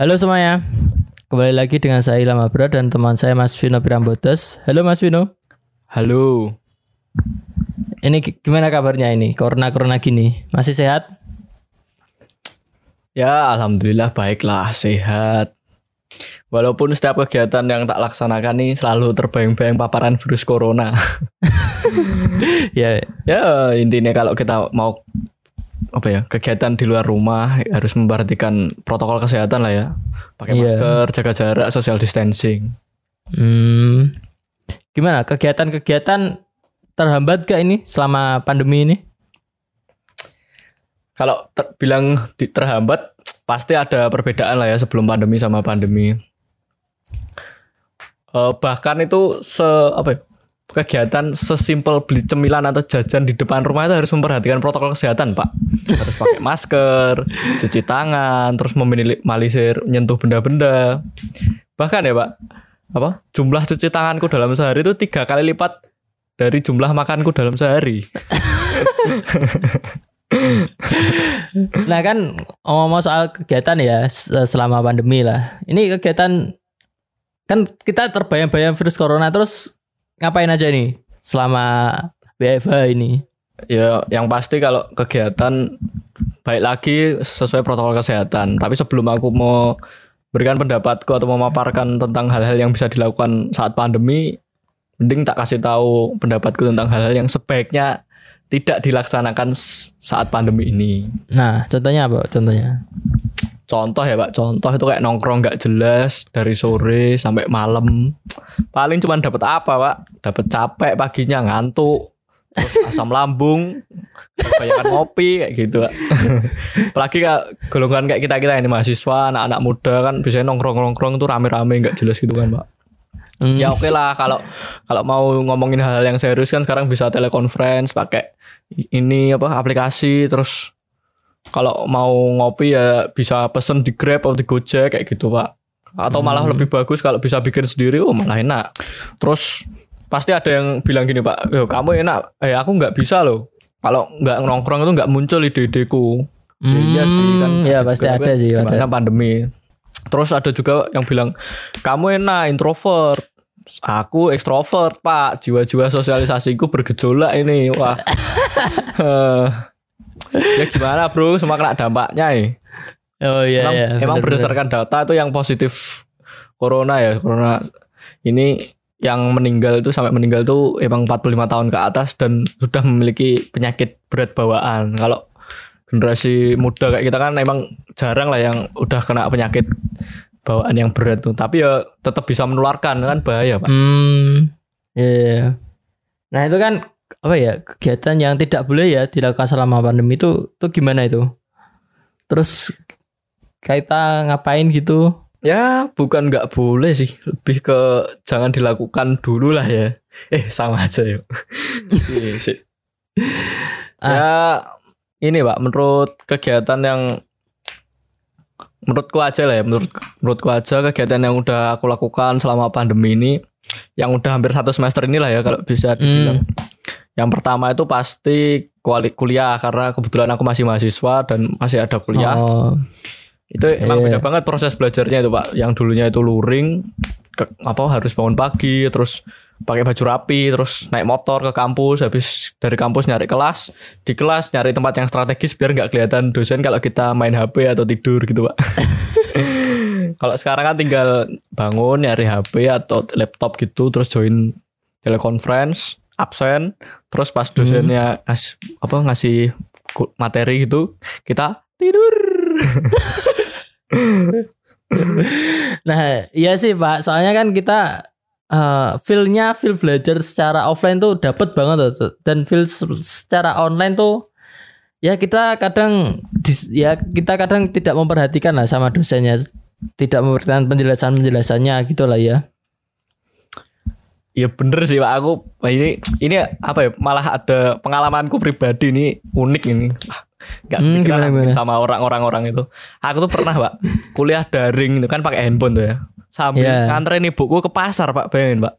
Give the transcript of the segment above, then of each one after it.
Halo semuanya, kembali lagi dengan saya Ilham Abra dan teman saya Mas Vino Pirambodos. Halo Mas Vino, Halo. ini gi- gimana kabarnya ini? Corona-corona gini, masih sehat? Ya, alhamdulillah baiklah, sehat. Walaupun setiap kegiatan yang tak laksanakan nih selalu terbayang-bayang paparan virus corona. Ya, ya, intinya kalau kita mau apa ya, kegiatan di luar rumah harus memperhatikan protokol kesehatan lah ya. Pakai Iya. masker, jaga jarak, social distancing. hmm, gimana kegiatan-kegiatan terhambat gak ini selama pandemi ini? Kalau ter- bilang di- terhambat pasti ada perbedaan lah ya sebelum pandemi sama pandemi. Eh, bahkan itu se apa ya, kegiatan sesimpel beli cemilan atau jajan di depan rumah itu harus memperhatikan protokol kesehatan pak. Harus pakai masker cuci tangan terus meminimalisir nyentuh benda-benda. Bahkan ya pak apa jumlah cuci tanganku dalam sehari itu tiga kali lipat dari jumlah makanku dalam sehari. Nah kan ngomong soal kegiatan ya se- selama pandemi lah. Ini kegiatan kan kita terbayang-bayang virus corona terus ngapain aja nih selama WFH ini? Ya, yang pasti kalau kegiatan baik lagi sesuai protokol kesehatan. Tapi sebelum aku mau berikan pendapatku atau memaparkan tentang hal-hal yang bisa dilakukan saat pandemi, mending tak kasih tahu pendapatku tentang hal-hal yang sebaiknya tidak dilaksanakan saat pandemi ini. Nah contohnya apa? Contohnya? Contoh ya Pak, contoh itu kayak nongkrong nggak jelas dari sore sampai malam. Paling cuman dapat apa Pak? Dapat capek paginya ngantuk, terus asam lambung, kebanyakan ngopi kayak gitu Pak. Apalagi kayak golongan kayak kita kita ini mahasiswa, anak-anak muda kan biasanya nongkrong-nongkrong tuh rame-rame nggak jelas gitu kan Pak. Hmm, Ya oke lah kalau kalau mau ngomongin hal-hal yang serius kan sekarang bisa telekonferensi pakai ini apa aplikasi terus kalau mau ngopi ya bisa pesen di Grab atau di Gojek kayak gitu pak. Atau malah Hmm. lebih bagus kalau bisa bikin sendiri oh malah enak. Terus pasti ada yang bilang gini pak Yo, kamu enak. Eh aku nggak bisa loh. Kalau nggak nongkrong itu nggak muncul ide-ideku. Ya iya sih kan Hmm, ya pasti juga, ada tapi sih. Ada. pandemi. Terus ada juga yang bilang kamu enak introvert. Aku ekstrovert pak. Jiwa-jiwa sosialisasiku bergejolak ini wah. Eh, ya gimana bro semua kena dampaknya ya Oh iya emang, iya. emang bener-bener. berdasarkan data itu yang positif corona ya corona ini yang meninggal itu sampai meninggal tuh emang 45 tahun ke atas dan sudah memiliki penyakit berat bawaan kalau generasi muda kayak kita kan emang jarang lah yang udah kena penyakit bawaan yang berat tuh tapi ya tetap bisa menularkan kan bahaya pak Hmm, iya. iya. Nah itu kan apa ya kegiatan yang tidak boleh ya dilakukan selama pandemi itu tuh gimana itu? Terus kita ngapain gitu? Ya, bukan nggak boleh sih, lebih ke jangan dilakukan dulu lah ya. Eh, sama aja yuk. Iya sih. ya, ini Pak, menurut kegiatan yang menurutku aja lah ya, menurut menurutku aja kegiatan yang udah aku lakukan selama pandemi ini, yang udah hampir satu semester inilah ya kalau bisa dibilang. Yang pertama itu pasti kuliah karena kebetulan aku masih mahasiswa dan masih ada kuliah. Oh, Itu emang beda banget proses belajarnya itu Pak. Yang dulunya itu luring, ke, apa harus bangun pagi, terus pakai baju rapi, terus naik motor ke kampus, habis dari kampus nyari kelas, di kelas nyari tempat yang strategis biar nggak kelihatan dosen kalau kita main HP atau tidur gitu Pak. kalau sekarang kan tinggal bangun nyari HP atau laptop gitu, terus join teleconference, absen, terus pas dosennya ngasih apa ngasih materi gitu, kita tidur. Nah, iya sih Pak. Soalnya kan kita eh feel-nya feel belajar secara offline tuh dapat banget tuh. Dan feel secara online tuh ya kita kadang ya kita kadang tidak memperhatikan lah sama dosennya. Tidak memperhatikan penjelasan-penjelasannya gitu lah ya. Iya bener sih pak. Aku ini ini apa ya? Malah ada pengalamanku pribadi nih unik ini. Nggak Hmm, gimana, gimana? sama orang-orang orang itu. Aku tuh pernah pak kuliah daring itu kan pakai handphone tuh ya. Sambil Iya. nganterin ibuku ke pasar pak. Bayangin pak.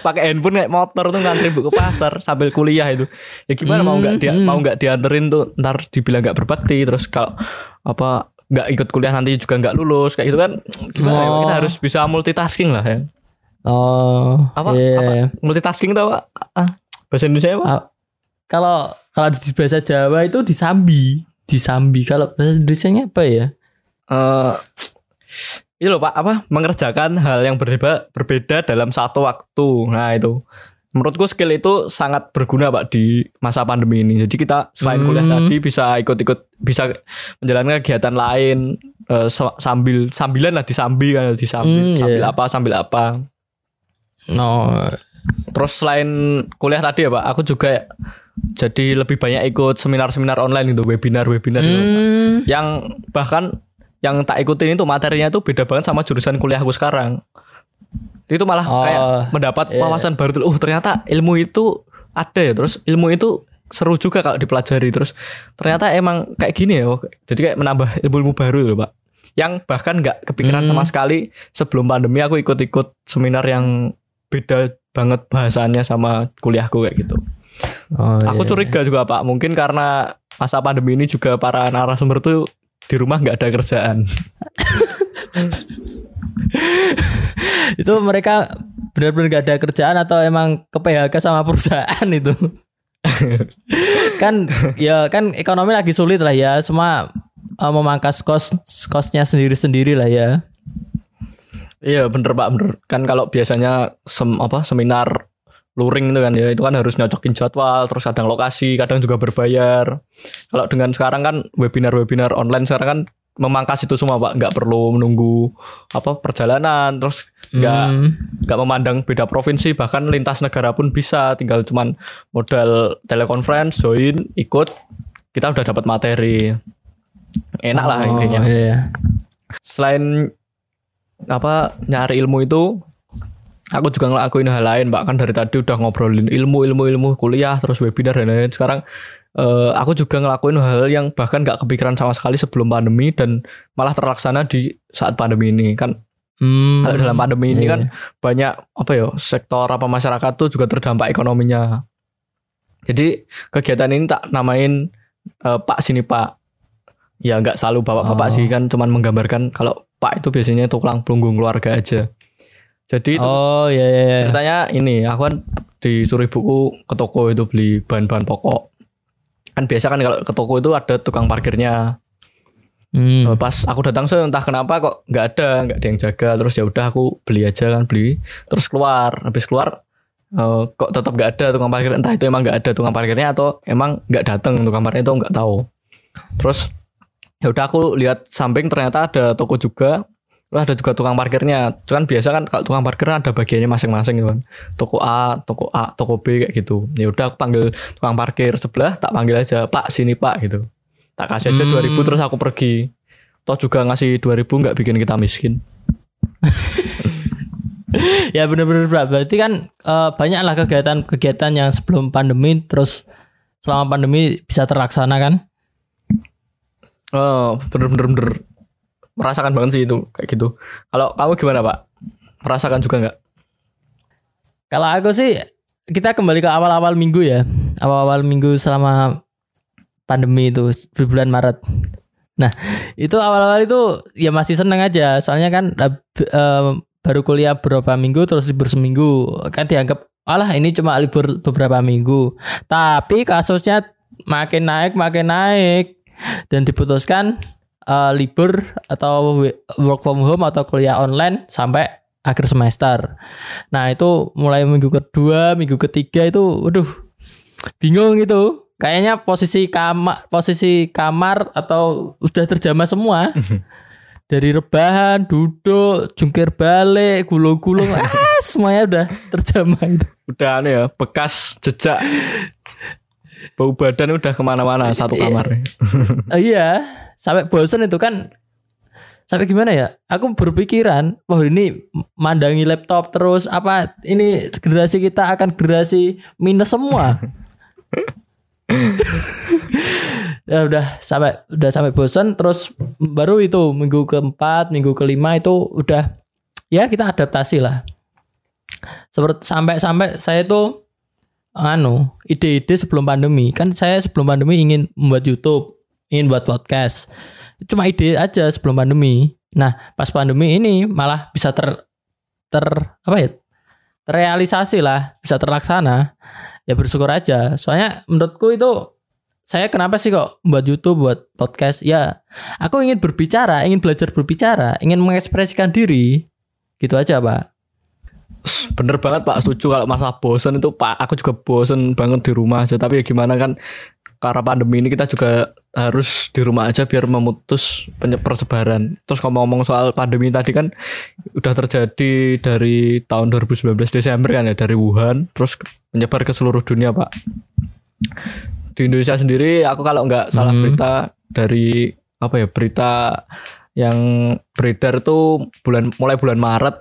Pakai handphone naik motor tuh nganterin ibu ke pasar sambil kuliah itu. Ya gimana mau nggak dia Hmm, hmm. mau nggak dianterin tuh ntar dibilang nggak berbakti terus kalau apa nggak ikut kuliah nanti juga nggak lulus kayak gitu kan gimana ya, Oh. kita harus bisa multitasking lah ya Oh, apa? iya. apa? Multitasking itu apa ah, bahasa Indonesia apa? Ah, Kalau kalau di bahasa Jawa itu disambi, disambi. Kalau bahasa Indonesia apa ya? eh ini loh pak. Apa? Mengerjakan hal yang berbeda berbeda dalam satu waktu. Nah itu. Menurutku skill itu sangat berguna pak di masa pandemi ini. Jadi kita selain kuliah Hmm. tadi bisa ikut-ikut bisa menjalankan kegiatan lain eh, sa- sambil sambilan lah disambi kan disambil Hmm, sambil iya. apa sambil apa No. terus selain kuliah tadi ya pak aku juga jadi lebih banyak ikut seminar-seminar online gitu webinar-webinar gitu. Hmm. yang bahkan yang tak ikutin itu materinya tuh beda banget sama jurusan kuliahku sekarang. Itu malah Oh, kayak mendapat iya. wawasan baru tuh. Oh, ternyata ilmu itu ada ya. Terus ilmu itu seru juga kalau dipelajari. Terus ternyata emang kayak gini ya. Jadi kayak menambah ilmu-ilmu baru loh, Pak. Yang bahkan nggak kepikiran Hmm. sama sekali sebelum pandemi aku ikut-ikut seminar yang beda banget bahasannya sama kuliahku kayak gitu. Oh, Aku iya. curiga juga Pak, mungkin karena masa pandemi ini juga para narasumber tuh di rumah nggak ada kerjaan. itu mereka benar-benar gak ada kerjaan atau emang ke PHK sama perusahaan itu kan ya kan ekonomi lagi sulit lah ya semua uh, memangkas kos kosnya sendiri-sendiri lah ya Iya bener Pak, bener. Kan kalau biasanya sem apa seminar luring itu kan ya itu kan harus nyocokin jadwal, terus kadang lokasi, kadang juga berbayar. Kalau dengan sekarang kan webinar-webinar online sekarang kan memangkas itu semua Pak, nggak perlu menunggu apa perjalanan, terus nggak Hmm. nggak memandang beda provinsi bahkan lintas negara pun bisa tinggal cuman modal telekonferensi join ikut kita udah dapat materi enak lah Oh, intinya iya. selain apa nyari ilmu itu aku juga ngelakuin hal lain mbak kan dari tadi udah ngobrolin ilmu ilmu ilmu kuliah terus webinar dan lain-lain sekarang eh, aku juga ngelakuin hal yang bahkan nggak kepikiran sama sekali sebelum pandemi dan malah terlaksana di saat pandemi ini kan Hmm. kalau dalam pandemi ini Iya. kan banyak apa ya sektor apa masyarakat tuh juga terdampak ekonominya. Jadi kegiatan ini tak namain eh, Pak sini Pak. Ya nggak selalu bapak-bapak Oh. sih kan cuman menggambarkan kalau Pak itu biasanya tukang punggung keluarga aja. Jadi itu Oh iya iya. iya. ceritanya ini aku kan disuruh ibuku ke toko itu beli bahan-bahan pokok. Kan biasa kan kalau ke toko itu ada tukang parkirnya. Hmm. Eh, pas aku datang sih entah kenapa kok nggak ada nggak ada yang jaga terus ya udah aku beli aja kan beli terus keluar habis keluar eh, kok tetap nggak ada tukang parkir entah itu emang nggak ada tukang parkirnya atau emang nggak datang tukang parkirnya itu nggak tahu terus ya udah aku lihat samping ternyata ada toko juga. Terus ada juga tukang parkirnya. Cuman biasa kan kalau tukang parkir kan ada bagiannya masing-masing gitu kan. Toko A toko A toko B kayak gitu. Ya udah aku panggil tukang parkir sebelah tak panggil aja Pak sini Pak gitu. Tak kasih aja Hmm. 2000 terus aku pergi. Toh juga ngasih 2000 nggak bikin kita miskin. Ya benar-benar berarti kan eh, banyak lah kegiatan-kegiatan yang sebelum pandemi terus selama pandemi bisa terlaksana kan oh bener-bener bener merasakan banget sih itu kayak gitu kalau kamu gimana pak merasakan juga nggak Kalau aku sih kita kembali ke awal-awal minggu ya. Awal-awal minggu selama pandemi itu di bulan Maret. Nah, itu awal-awal itu ya masih seneng aja. Soalnya kan eh, baru kuliah beberapa minggu terus libur seminggu. Kan dianggap alah ini cuma libur beberapa minggu. Tapi kasusnya makin naik makin naik dan diputuskan eh, libur atau work from home atau kuliah online sampai akhir semester. Nah itu mulai minggu kedua, minggu ketiga itu, waduh, bingung itu. Kayaknya posisi kamar, posisi kamar atau udah terjamah semua. Dari rebahan, duduk, jungkir balik, gulung-gulung, ah, semuanya udah terjamah itu. udah anu ya bekas jejak bau badan udah ke mana-mana satu kamar Oh iya, sampai bosen itu kan. Sampai gimana ya? Aku berpikiran, wah ini mandangi laptop terus apa ini generasi kita akan generasi minus semua. ya udah sampai udah sampai bosen terus baru itu minggu keempat, minggu kelima itu udah ya kita adaptasi lah. Seperti sampai sampai saya itu anu ide-ide sebelum pandemi kan saya sebelum pandemi ingin membuat YouTube ingin buat podcast cuma ide aja sebelum pandemi. Nah, pas pandemi ini malah bisa ter ter apa ya? terrealisasi lah, bisa terlaksana. Ya bersyukur aja. Soalnya menurutku itu saya kenapa sih kok buat YouTube, buat podcast? Ya, aku ingin berbicara, ingin belajar berbicara, ingin mengekspresikan diri. Gitu aja, Pak. Bener banget Pak, setuju kalau masalah bosen itu Pak, aku juga bosen banget di rumah aja. Tapi ya gimana kan karena pandemi ini kita juga harus di rumah aja biar memutus persebaran. Terus ngomong-ngomong soal pandemi tadi kan udah terjadi dari tahun 2019 Desember kan ya dari Wuhan, terus menyebar ke seluruh dunia Pak. Di Indonesia sendiri aku kalau nggak salah Hmm. berita dari apa ya berita yang beredar tuh bulan mulai bulan Maret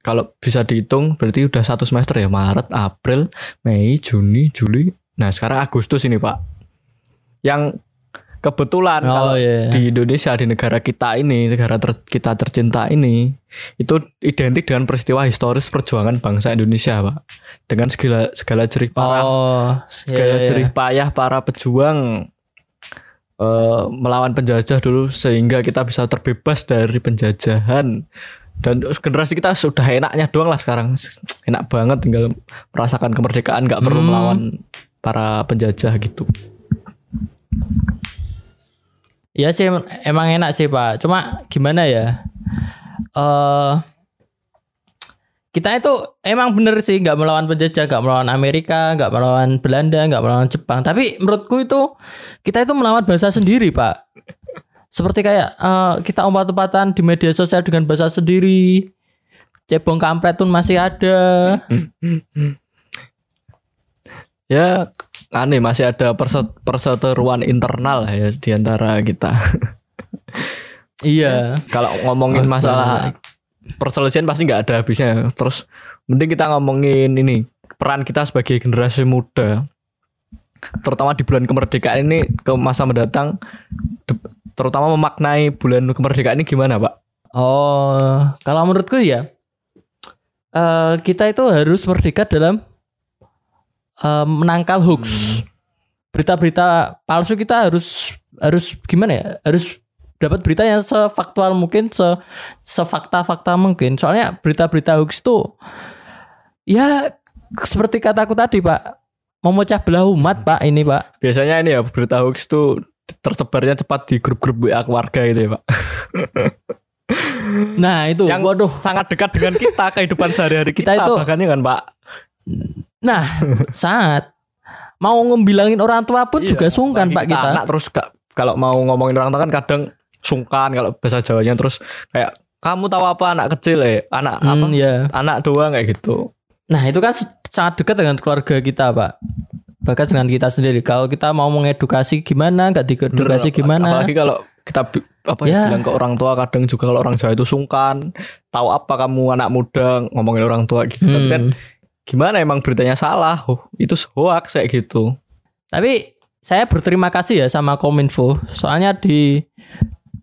kalau bisa dihitung berarti udah satu semester ya Maret, April, Mei, Juni, Juli. Nah sekarang Agustus ini Pak. Yang kebetulan Oh, kalau iya. di Indonesia di negara kita ini, negara ter- kita tercinta ini, itu identik dengan peristiwa historis perjuangan bangsa Indonesia Pak. Dengan segala segala jerih payah, Oh, segala iya, iya. jerih payah para pejuang eh, melawan penjajah dulu sehingga kita bisa terbebas dari penjajahan dan generasi kita sudah enaknya doang lah sekarang enak banget tinggal merasakan kemerdekaan nggak perlu Hmm. melawan para penjajah gitu Iya sih emang enak sih Pak. Cuma gimana ya? Eh kita itu emang bener sih nggak melawan penjajah, nggak melawan Amerika, nggak melawan Belanda, nggak melawan Jepang. Tapi menurutku itu kita itu melawan bahasa sendiri Pak. Seperti kayak eh, kita umpat-umpatan di media sosial dengan bahasa sendiri. Cebong kampret pun masih ada. ya aneh masih ada perse- perseteruan internal ya di antara kita iya. kalau ngomongin Ah, masalah perselisihan pasti nggak ada habisnya terus mending kita ngomongin ini peran kita sebagai generasi muda terutama di bulan kemerdekaan ini ke masa mendatang terutama memaknai bulan kemerdekaan ini gimana pak Oh, kalau menurutku ya, eh, kita itu harus merdeka dalam eh, menangkal hoax. Berita-berita palsu kita harus harus gimana ya? Harus dapat berita yang sefaktual mungkin, se sefakta-fakta mungkin. Soalnya berita-berita hoax itu ya seperti kataku tadi, Pak, memecah belah umat, Pak, ini, Pak. biasanya ini ya berita hoax itu tersebarnya cepat di grup-grup WA keluarga itu ya pak Nah, itu yang waduh. sangat dekat dengan kita kehidupan sehari-hari kita, Kita itu- bahkan ya kan pak Nah, saat mau ngembilangin orang tua pun Iya, juga sungkan, Pak apalagi kita. anak terus ka- kalau mau ngomongin orang tua kan kadang sungkan kalau bahasa Jawanya terus kayak kamu tahu apa anak kecil eh anak apa Hmm, ya. anak doang kayak gitu Nah, itu kan sangat dekat dengan keluarga kita, Pak. Bahkan dengan kita sendiri. Kalau kita mau mengedukasi gimana, nggak diedukasi gimana. apalagi kalau kita apa ya, Ya. bilang ke orang tua kadang juga kalau orang Jawa itu sungkan tahu apa kamu anak muda ngomongin orang tua gitu tapi kan Hmm. gimana emang beritanya salah oh, itu hoax kayak gitu Tapi saya berterima kasih ya sama Kominfo. Soalnya di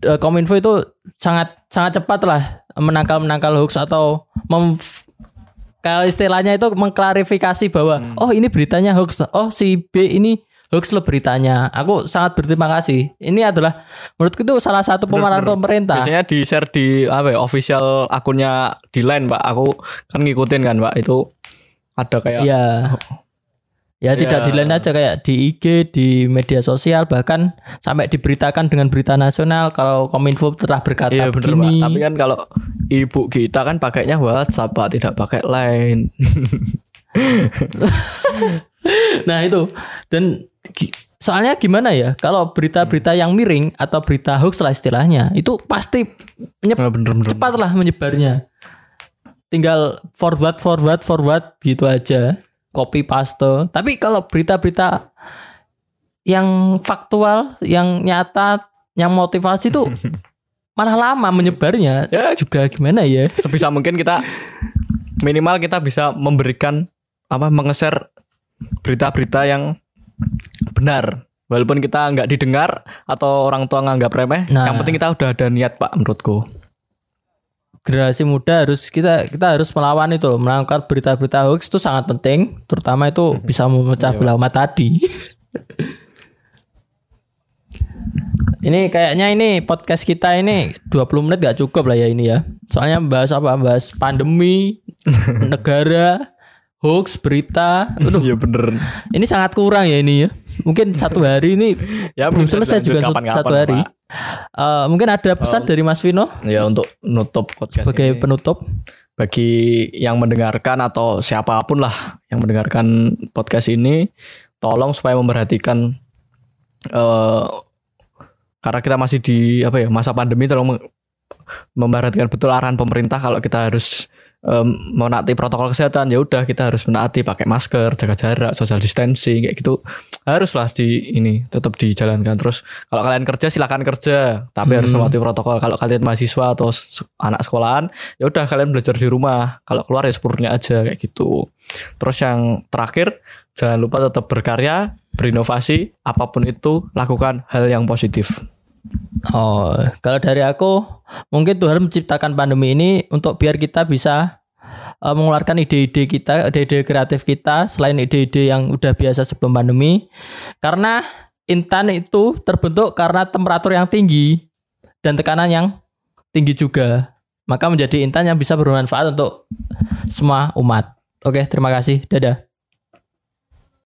eh, Kominfo itu sangat sangat cepat lah menangkal menangkal hoax atau mem kalau istilahnya itu mengklarifikasi bahwa Hmm. oh ini beritanya hoax, oh si B ini hoax loh beritanya. Aku sangat berterima kasih. Ini adalah menurutku itu salah satu pemeran pemerintah. biasanya di share di apa ya official akunnya di line pak aku kan ngikutin kan pak itu ada kayak Iya. Ya Ya. tidak di lain aja kayak di IG, di media sosial bahkan sampai diberitakan dengan berita nasional kalau Kominfo telah berkata Iya bener pak. begini. Tapi kan kalau ibu kita kan pakainya WhatsApp pak, tidak pakai Line. Nah itu dan soalnya gimana ya kalau berita-berita yang miring atau berita hoax lah istilahnya itu pasti nyep- Nah, bener bener. cepat lah menyebarnya. Tinggal forward forward forward gitu aja, copy paste. Tapi kalau berita-berita yang faktual, yang nyata, yang motivasi tuh malah lama menyebarnya. Ya Juga gimana ya? sebisa mungkin kita minimal kita bisa memberikan apa mengeser berita-berita yang benar. Walaupun kita nggak didengar atau orang tua nganggap remeh, Nah. yang penting kita udah ada niat pak menurutku. Generasi muda harus kita kita harus melawan itu loh. melakukan berita-berita hoax itu sangat penting terutama itu bisa memecah Iya. belah umat tadi Ini kayaknya ini podcast kita ini 20 menit gak cukup lah ya ini ya. Soalnya bahas apa? Bahas pandemi, negara, hoax, berita. Aduh, Iya bener. ini sangat kurang ya ini ya. Mungkin satu hari ini Ya belum selesai juga kapan-kapan, satu hari. Pak. Eh, mungkin ada pesan dari Mas Vino Ya untuk nutup podcast sebagai ini. penutup. bagi yang mendengarkan atau siapa pun lah yang mendengarkan podcast ini tolong supaya memperhatikan eh karena kita masih di apa ya masa pandemi tolong mem- memperhatikan betul arahan pemerintah kalau kita harus em, menaati protokol kesehatan ya udah kita harus menaati pakai masker jaga jarak social distancing kayak gitu. Haruslah di ini tetap dijalankan. Terus kalau kalian kerja silakan kerja tapi harus Hmm. mematuhi protokol. Kalau kalian mahasiswa atau anak sekolahan ya udah kalian belajar di rumah. Kalau keluar ya sepurnya aja kayak gitu. Terus yang terakhir jangan lupa tetap berkarya berinovasi apa pun itu lakukan hal yang positif Oh, kalau dari aku mungkin Tuhan menciptakan pandemi ini untuk biar kita bisa eh, mengeluarkan ide-ide kita, ide-ide kreatif kita selain ide-ide yang udah biasa sebelum pandemi. Karena intan itu terbentuk karena temperatur yang tinggi dan tekanan yang tinggi juga. Maka menjadi intan yang bisa bermanfaat untuk semua umat. Oke, terima kasih. Dadah.